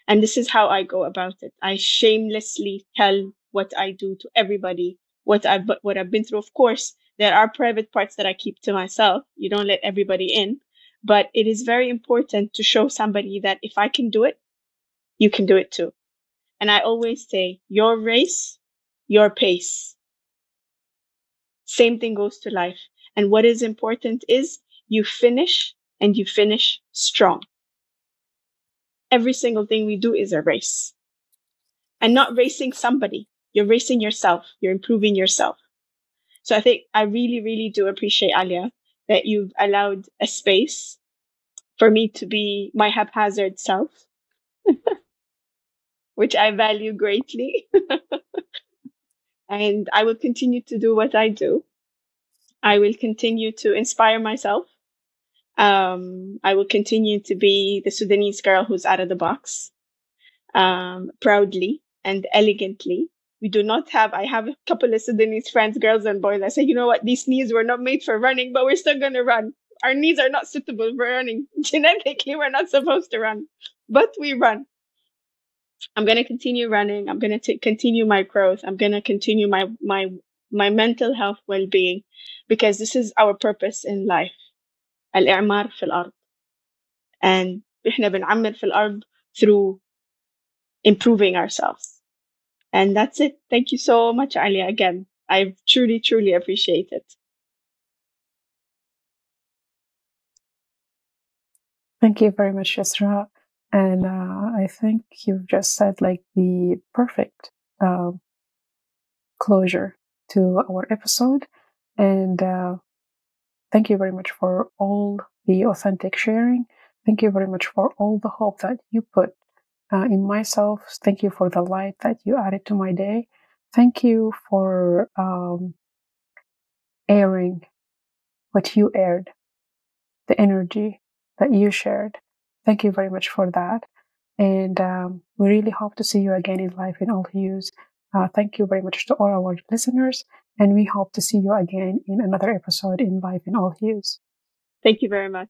And this is how I go about it. I shamelessly tell what I do to everybody, what I've what I've been through. Of course, there are private parts that I keep to myself. You don't let everybody in, but it is very important to show somebody that if I can do it, you can do it too. And I always say, your race, your pace. Same thing goes to life. And what is important is you finish and you finish strong. Every single thing we do is a race. And not racing somebody. You're racing yourself. You're improving yourself. So I think I really, really do appreciate Aliaa that you've allowed a space for me to be my haphazard self, which I value greatly. and I will continue to do what I do. I will continue to inspire myself. Um, I will continue to be the Sudanese girl who's out of the box, um, proudly and elegantly. We do not have, I have a couple of Sudanese friends, girls and boys. I say, you know what? These knees were not made for running, but we're still going to run. Our knees are not suitable for running. Genetically, we're not supposed to run, but we run. I'm going to continue running. I'm going to continue my growth. I'm going to continue my, my, my mental health well being because this is our purpose in life. الإعمار في الأرض. And إحنا بنعمر في الأرض through improving ourselves. And that's it. Thank you so much, Ali, again. I truly, truly appreciate it. Thank you very much, Israa. And uh, I think you've just said like the perfect uh, closure to our episode. And uh, thank you very much for all the authentic sharing. Thank you very much for all the hope that you put uh, in myself. Thank you for the light that you added to my day. Thank you for um, airing what you aired, the energy that you shared. Thank you very much for that. And um, we really hope to see you again in life in all hues. Uh, thank you very much to all our listeners. And we hope to see you again in another episode in Life in All Hues. Thank you very much.